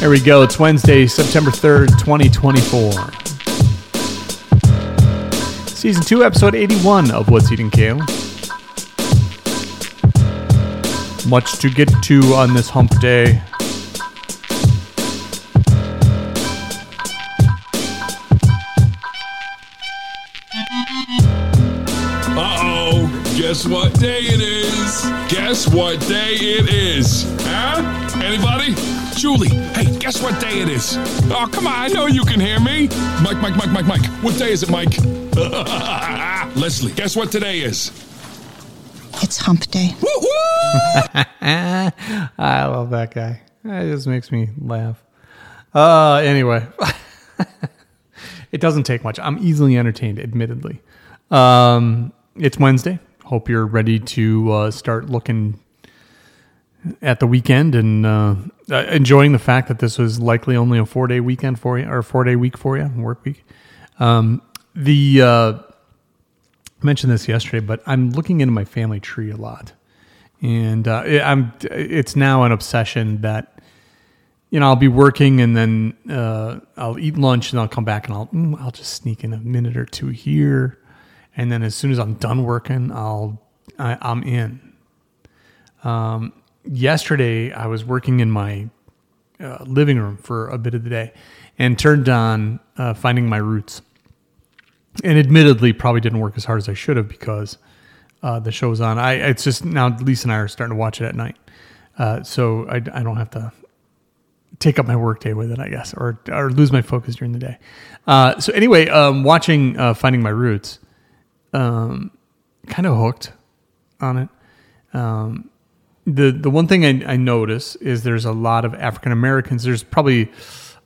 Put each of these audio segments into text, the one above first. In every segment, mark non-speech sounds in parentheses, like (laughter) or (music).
Here we go. It's Wednesday, September 3rd, 2024. Season 2, episode 81 of What's Eating Kale. Much to get to on this hump day. Guess what day it is? Guess what day it is? Huh? Anybody? Julie, hey, guess what day it is? Oh, come on, I know you can hear me. Mike, Mike, Mike, Mike, Mike. What day is it, Mike? (laughs) Leslie, guess what today is? It's hump day. Woo-hoo! (laughs) I love that guy. It just makes me laugh. Uh, anyway, (laughs) it doesn't take much. I'm easily entertained, admittedly. Um, it's Wednesday. Hope you're ready to uh, start looking at the weekend and uh, uh, enjoying the fact that this was likely only a four day weekend for you or four day week for you, work week. Um, the uh, I mentioned this yesterday, but I'm looking into my family tree a lot, and uh, it, I'm it's now an obsession that you know I'll be working and then uh, I'll eat lunch and I'll come back and I'll mm, I'll just sneak in a minute or two here, and then as soon as I'm done working, I'll I, I'm in. Um, yesterday I was working in my uh, living room for a bit of the day and turned on uh, Finding My Roots. And admittedly, probably didn't work as hard as I should have because uh, the show was on. I it's just now Lisa and I are starting to watch it at night, uh, so I, I don't have to take up my workday with it, I guess, or or lose my focus during the day. Uh, so anyway, um, watching uh, Finding My Roots, um, kind of hooked on it. Um, the the one thing I, I notice is there's a lot of African Americans. There's probably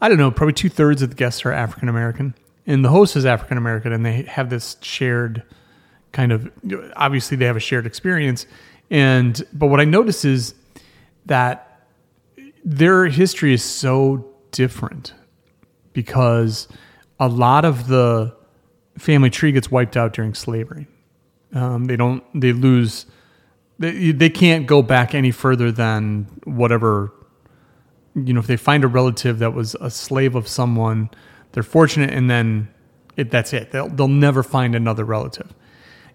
I don't know, probably two thirds of the guests are African American, and the host is African American, and they have this shared kind of obviously they have a shared experience, and but what I notice is that their history is so different because a lot of the family tree gets wiped out during slavery. Um, they don't they lose they, they can't go back any further than whatever you know if they find a relative that was a slave of someone they're fortunate and then it, that's it. They'll, they'll never find another relative.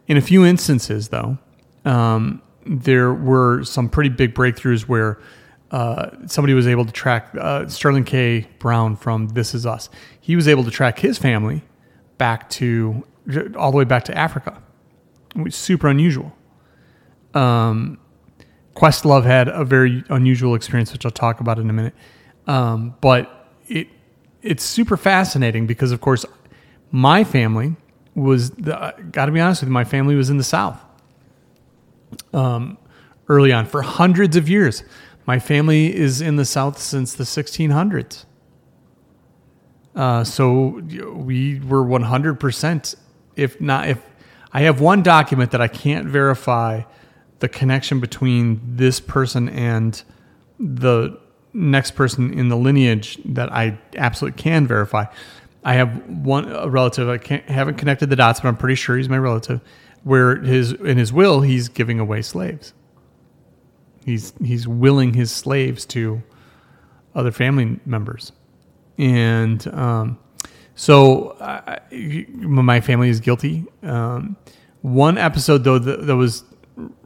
In a few instances though um, there were some pretty big breakthroughs where uh, somebody was able to track uh, sterling k. Brown from this is us. He was able to track his family back to all the way back to africa. Super unusual um, Questlove had a very unusual experience, which I'll talk about in a minute. Um, but it it's super fascinating because, of course, my family was got to be honest with you, my family was in the South. Um, early on, for hundreds of years, my family is in the South since the 1600s. Uh, so we were 100%, if not, if I have one document that I can't verify the connection between this person and the next person in the lineage that I absolutely can verify. I have one a relative. I haven't connected the dots, but I'm pretty sure he's my relative. Where his in his will, he's giving away slaves. He's he's willing his slaves to other family members, and um, so I, my family is guilty. Um, one episode though that, that was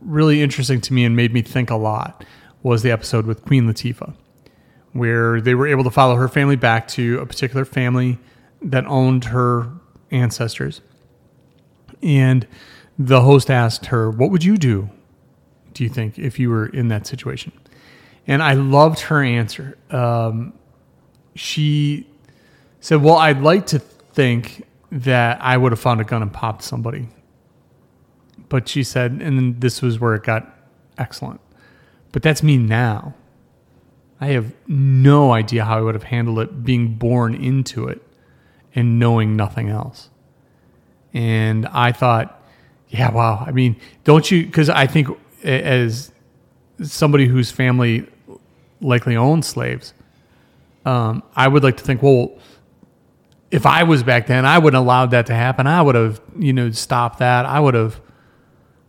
really interesting to me and made me think a lot was the episode with Queen Latifah, where they were able to follow her family back to a particular family that owned her ancestors. And the host asked her, What would you do, do you think, if you were in that situation? And I loved her answer. Um, she said, Well, I'd like to think that I would have found a gun and popped somebody but she said, and then this was where it got excellent. But that's me now. I have no idea how I would have handled it being born into it and knowing nothing else. And I thought, yeah, wow. I mean, don't you? Because I think as somebody whose family likely owned slaves, um, I would like to think, well, if I was back then, I wouldn't allowed that to happen. I would have, you know, stopped that. I would have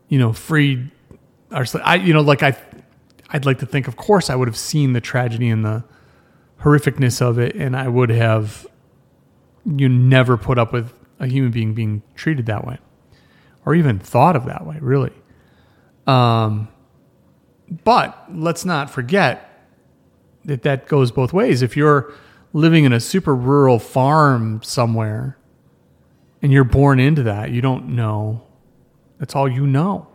you know, freed our, I, you know, like I, I'd like to think, of course, I would have seen the tragedy and the horrificness of it, and I would have you never put up with a human being being treated that way, or even thought of that way, really. Um, but let's not forget that that goes both ways. If you're living in a super rural farm somewhere and you're born into that, you don't know. That's all you know.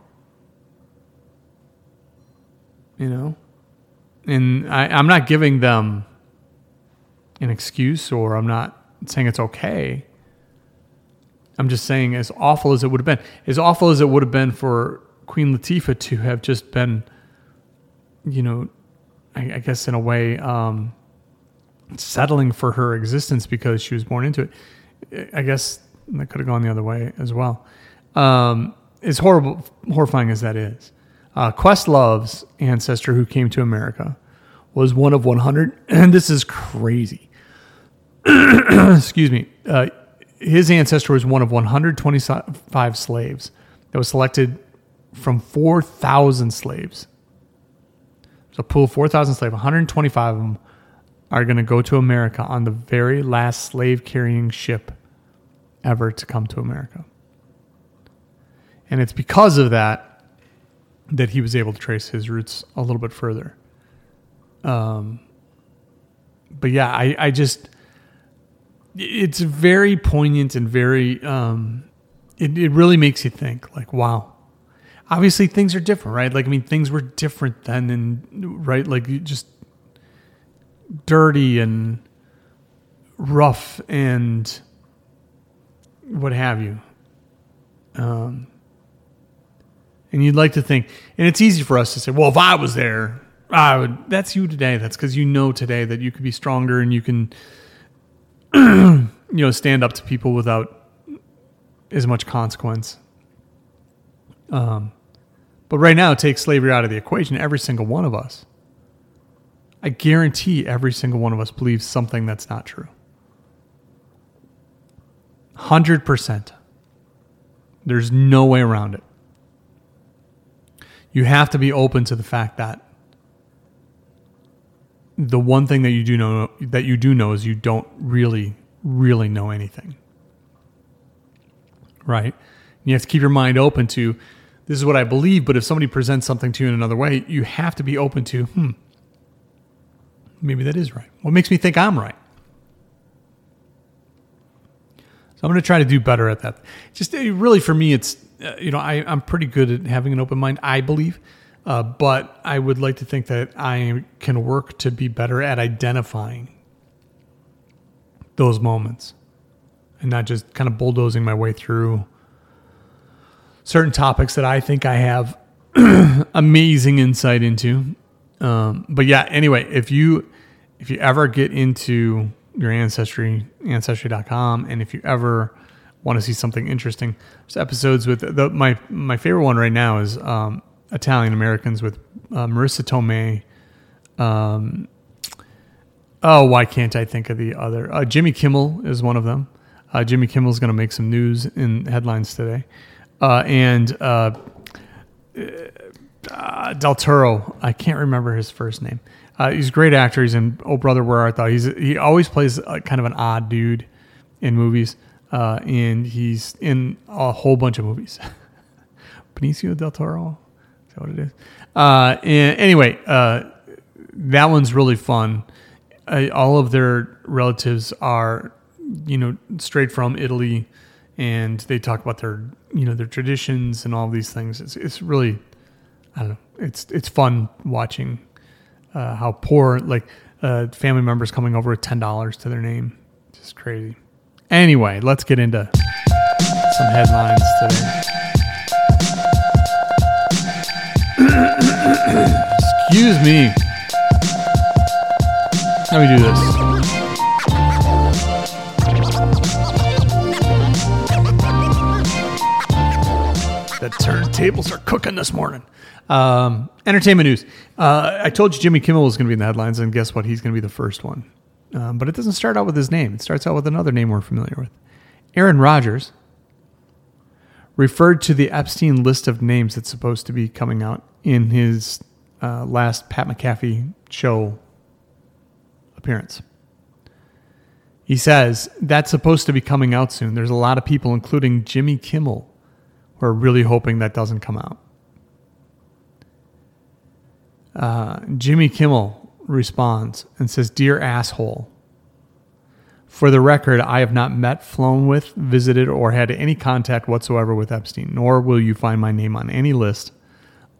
You know? And I, I'm not giving them an excuse or I'm not saying it's okay. I'm just saying, as awful as it would have been, as awful as it would have been for Queen Latifah to have just been, you know, I, I guess in a way, um, settling for her existence because she was born into it. I guess that could have gone the other way as well. Um, as horrible, horrifying as that is, uh, Questlove's ancestor who came to America was one of 100, (clears throat) and this is crazy. (clears throat) Excuse me. Uh, his ancestor was one of 125 slaves that was selected from 4,000 slaves. So, pool 4,000 slaves, 125 of them are going to go to America on the very last slave carrying ship ever to come to America. And it's because of that that he was able to trace his roots a little bit further. Um, but yeah, I, I just, it's very poignant and very, um, it, it really makes you think like, wow, obviously things are different, right? Like, I mean, things were different then and right. Like just dirty and rough and what have you. Um, and you'd like to think, and it's easy for us to say, well, if I was there, I would. That's you today. That's because you know today that you could be stronger and you can, (clears throat) you know, stand up to people without as much consequence. Um, but right now, take slavery out of the equation. Every single one of us I guarantee every single one of us believes something that's not true. 100%. There's no way around it. You have to be open to the fact that the one thing that you do know that you do know is you don't really really know anything. Right? You have to keep your mind open to this is what I believe, but if somebody presents something to you in another way, you have to be open to, hmm, maybe that is right. What makes me think I'm right? So I'm going to try to do better at that. Just uh, really for me, it's, uh, you know, I, I'm pretty good at having an open mind, I believe. Uh, but I would like to think that I can work to be better at identifying those moments and not just kind of bulldozing my way through certain topics that I think I have (clears throat) amazing insight into um, but yeah, anyway, if you if you ever get into your ancestry, ancestry.com, and if you ever want to see something interesting, there's episodes with the, my my favorite one right now is um, Italian Americans with uh, Marisa Tomei. Um, oh, why can't I think of the other? Uh, Jimmy Kimmel is one of them. Uh, Jimmy Kimmel is going to make some news in headlines today, uh, and uh, uh, Del Toro. I can't remember his first name. Uh, he's a great actor. He's in Oh Brother Where Art Thou. He's he always plays a, kind of an odd dude in movies, uh, and he's in a whole bunch of movies. (laughs) Benicio del Toro. Is that what it is? Uh, and anyway, uh, that one's really fun. Uh, all of their relatives are, you know, straight from Italy, and they talk about their, you know, their traditions and all these things. It's it's really I don't know. It's it's fun watching uh, how poor like uh, family members coming over with ten dollars to their name. Just crazy. Anyway, let's get into some headlines today. (coughs) Excuse me. Let me do this. The turntables are cooking this morning. Um, entertainment news. Uh, I told you Jimmy Kimmel was going to be in the headlines, and guess what? He's going to be the first one. Um, but it doesn't start out with his name. It starts out with another name we're familiar with. Aaron Rodgers referred to the Epstein list of names that's supposed to be coming out in his uh, last Pat McAfee show appearance. He says that's supposed to be coming out soon. There's a lot of people, including Jimmy Kimmel, who are really hoping that doesn't come out. Uh, Jimmy Kimmel responds and says, Dear asshole, for the record, I have not met, flown with, visited, or had any contact whatsoever with Epstein, nor will you find my name on any list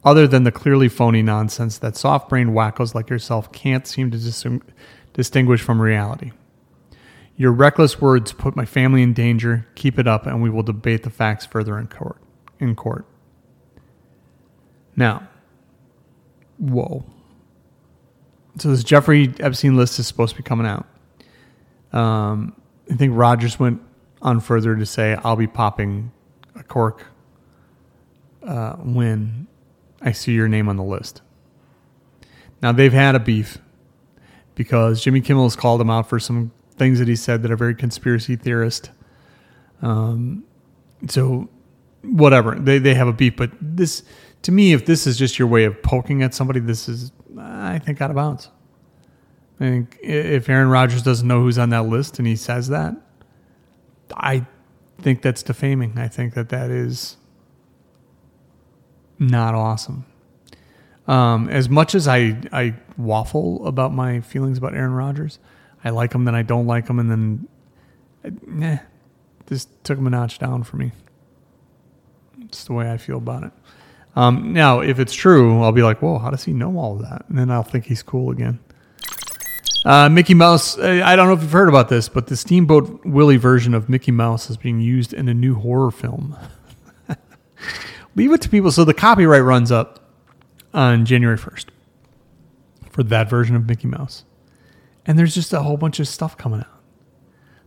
other than the clearly phony nonsense that soft brained wackos like yourself can't seem to dis- distinguish from reality. Your reckless words put my family in danger. Keep it up, and we will debate the facts further in court. In court. Now, whoa. So this Jeffrey Epstein list is supposed to be coming out. Um, I think Rodgers went on further to say, "I'll be popping a cork uh, when I see your name on the list." Now they've had a beef because Jimmy Kimmel has called him out for some things that he said that are very conspiracy theorist. Um, so whatever they they have a beef, but this to me, if this is just your way of poking at somebody, this is I think out of bounds. I think if Aaron Rodgers doesn't know who's on that list and he says that, I think that's defaming. I think that that is not awesome. Um, as much as I, I waffle about my feelings about Aaron Rodgers, I like him, then I don't like him, and then, eh, this took him a notch down for me. It's the way I feel about it. Um, now, if it's true, I'll be like, whoa, how does he know all of that? And then I'll think he's cool again. Uh, Mickey Mouse, uh, I don't know if you've heard about this, but the Steamboat Willie version of Mickey Mouse is being used in a new horror film. (laughs) Leave it to people. So the copyright runs up on January 1st for that version of Mickey Mouse. And there's just a whole bunch of stuff coming out.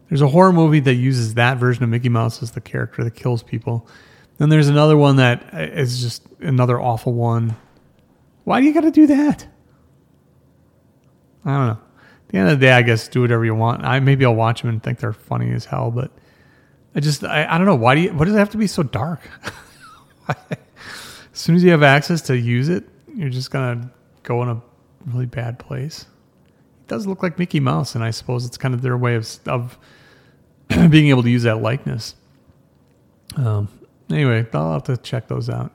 There's a horror movie that uses that version of Mickey Mouse as the character that kills people. Then there's another one that is just another awful one. Why do you got to do that? I don't know. At the end of the day, I guess do whatever you want. I maybe I'll watch them and think they're funny as hell, but I just I, I don't know why do you why does it have to be so dark? (laughs) as soon as you have access to use it, you're just gonna go in a really bad place. It does look like Mickey Mouse, and I suppose it's kind of their way of of (clears throat) being able to use that likeness. Um, anyway, I'll have to check those out.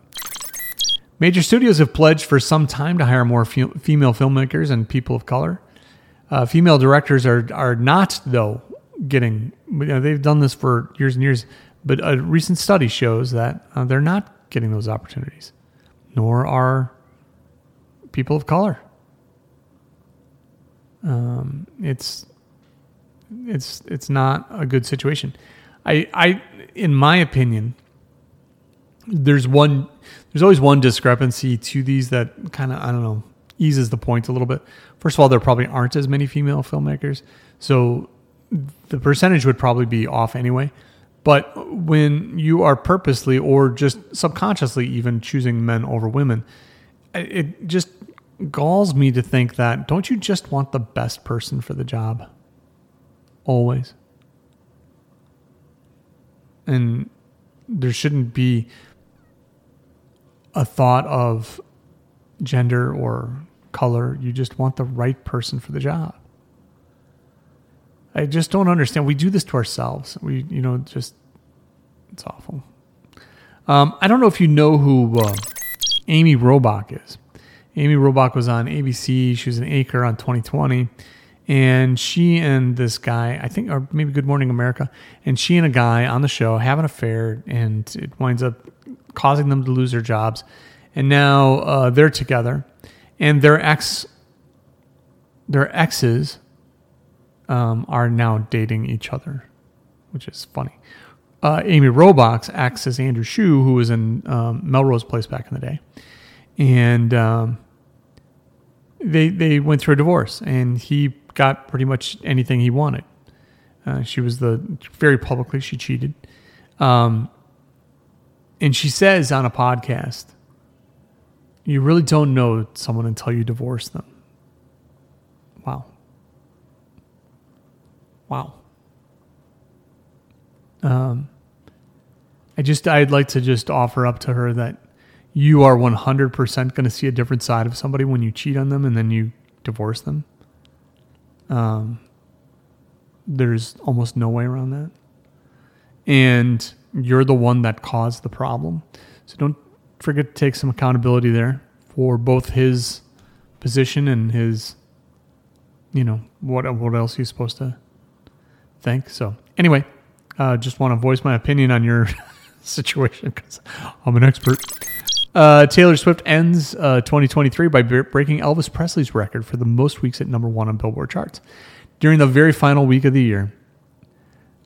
Major studios have pledged for some time to hire more fe- female filmmakers and people of color. Uh, female directors are are not though getting. You know, they've done this for years and years, but a recent study shows that uh, they're not getting those opportunities. Nor are people of color. Um, it's it's it's not a good situation. I I in my opinion, there's one there's always one discrepancy to these that kind of I don't know eases the point a little bit. First of all, there probably aren't as many female filmmakers, so the percentage would probably be off anyway. But when you are purposely or just subconsciously even choosing men over women, it just galls me to think that don't you just want the best person for the job? Always. And there shouldn't be a thought of gender or color. You just want the right person for the job. I just don't understand. We do this to ourselves. We, you know, just it's awful. Um, I don't know if you know who uh, Amy Robach is. Amy Robach was on ABC. She was an anchor on 2020, and she and this guy, I think, or maybe Good Morning America, and she and a guy on the show have an affair, and it winds up causing them to lose their jobs. And now uh, they're together, and their ex, their exes, um, are now dating each other, which is funny. Uh, Amy Robach acts as Andrew Shue, who was in um, Melrose Place back in the day, and um, they they went through a divorce, and he got pretty much anything he wanted. Uh, she was the very publicly she cheated, um, and she says on a podcast, "You really don't know someone until you divorce them." Wow. Wow. Um, I just I'd like to just offer up to her that you are 100% going to see a different side of somebody when you cheat on them and then you divorce them. Um, there's almost no way around that. And you're the one that caused the problem. So don't forget to take some accountability there for both his position and his, you know, what what else he's supposed to think. So anyway, uh, just want to voice my opinion on your (laughs) situation because I'm an expert. Uh, Taylor Swift ends uh, 2023 by bre- breaking Elvis Presley's record for the most weeks at number one on Billboard charts. During the very final week of the year,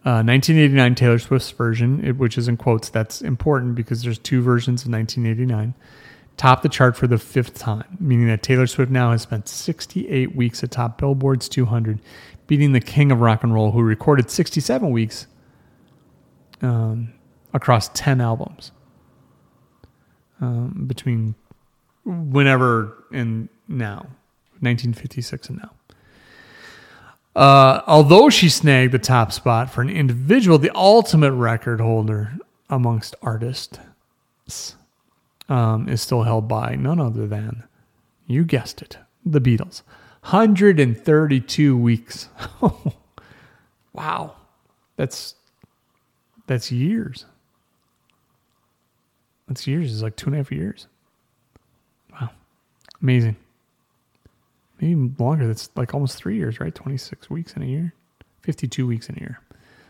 uh, 1989 Taylor Swift's version, which is in quotes, that's important because there's two versions of 1989, topped the chart for the fifth time, meaning that Taylor Swift now has spent 68 weeks atop Billboard's 200, beating the king of rock and roll, who recorded 67 weeks um, across 10 albums um, between whenever and now, 1956 and now. Uh, although she snagged the top spot for an individual, the ultimate record holder amongst artists um, is still held by none other than, you guessed it, the Beatles. 132 weeks. (laughs) wow. That's that's years. That's years. It's like two and a half years. Wow. Amazing. Maybe longer. That's like almost three years, right? 26 weeks in a year. 52 weeks in a year.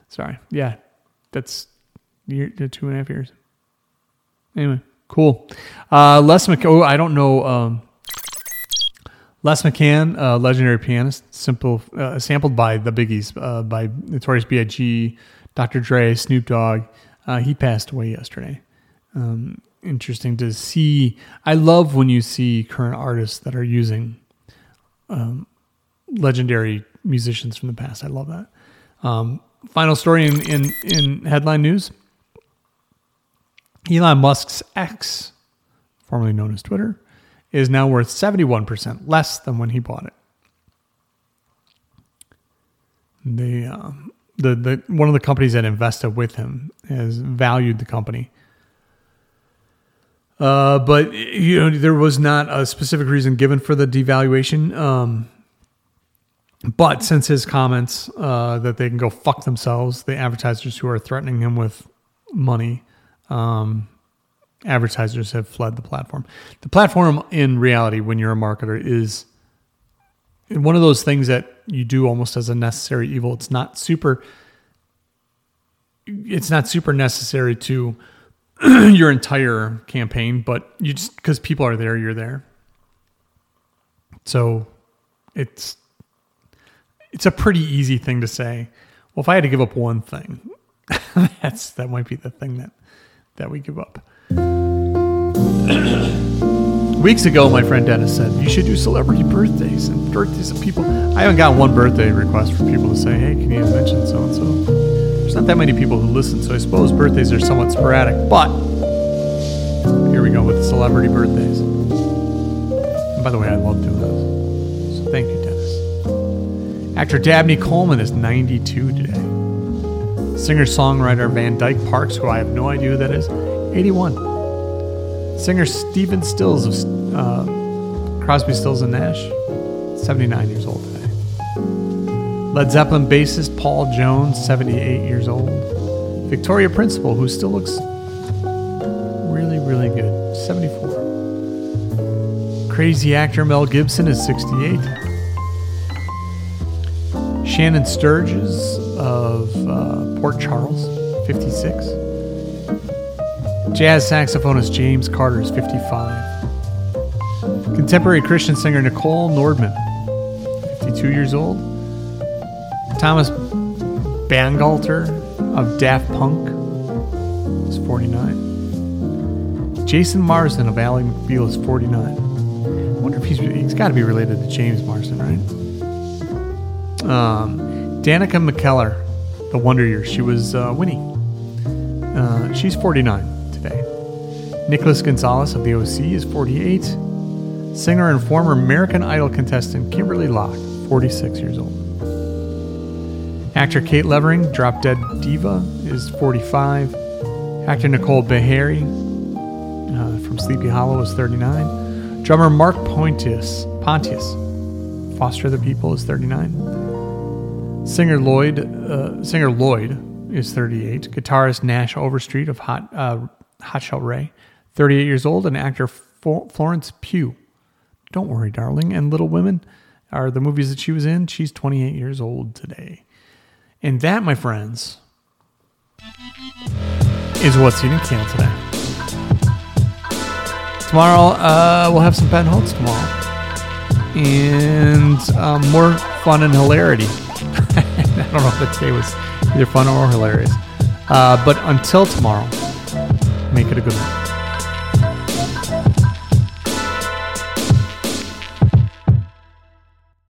Sorry. Yeah. That's year, two and a half years. Anyway, cool. Uh, Les McCann. Oh, I don't know. Um, Les McCann, uh, legendary pianist, simple, uh, sampled by the Biggies, uh, by Notorious B.I.G., Dr. Dre, Snoop Dogg. Uh, he passed away yesterday. Um, interesting to see. I love when you see current artists that are using um, legendary musicians from the past. I love that. Um, final story in, in, in headline news Elon Musk's X, formerly known as Twitter, is now worth 71% less than when he bought it. The, um, the, the one of the companies that invested with him has valued the company. Uh, but you know there was not a specific reason given for the devaluation. Um, but since his comments uh, that they can go fuck themselves, the advertisers who are threatening him with money, um, advertisers have fled the platform. The platform, in reality, when you're a marketer, is one of those things that you do almost as a necessary evil. It's not super. It's not super necessary to (clears throat) your entire campaign, but you just because people are there, you're there. So it's it's a pretty easy thing to say. Well, if I had to give up one thing, (laughs) that's that might be the thing that that we give up. (clears throat) Weeks ago, my friend Dennis said you should do celebrity birthdays and birthdays of people. I haven't got one birthday request for people to say, "Hey, can you mention so and so?" There's not that many people who listen, so I suppose birthdays are somewhat sporadic. But here we go with the celebrity birthdays. And by the way, I love doing those. So thank you, Dennis. Actor Dabney Coleman is 92 today. Singer songwriter Van Dyke Parks, who I have no idea who that is, 81. Singer Stephen Stills of uh, Crosby, Stills and Nash, 79 years old. Led Zeppelin bassist Paul Jones, 78 years old. Victoria Principal, who still looks really, really good, 74. Crazy actor Mel Gibson is 68. Shannon Sturges of uh, Port Charles, 56. Jazz saxophonist James Carter is 55. Contemporary Christian singer Nichole Nordeman, 52 years old. Thomas Bangalter of Daft Punk is 49. Jason Marsden of Ally McBeal is 49. I wonder if he's he's got to be related to James Marsden, right? Um, Danica McKellar, the Wonder Years, she was uh, Winnie. Uh, she's 49 today. Nicholas Gonzalez of the OC is 48. Singer and former American Idol contestant Kimberly Locke, 46 years old. Actor Kate Levering, Drop Dead Diva, is 45. Actor Nicole Beharie uh, from Sleepy Hollow is 39. Drummer Mark Pontius, Pontius, Foster the People is 39. Singer Lloyd, uh, singer Lloyd is 38. Guitarist Nash Overstreet of Hot uh, Hot Chelle Rae, 38 years old, and actor Florence Pugh. Don't worry, darling. And Little Women are the movies that she was in. She's 28 years old today. And that, my friends, is what's eating can today. Tomorrow, uh, we'll have some Ben Holtz tomorrow. And um, more fun and hilarity. (laughs) I don't know if the day was either fun or hilarious. Uh, but until tomorrow, make it a good one.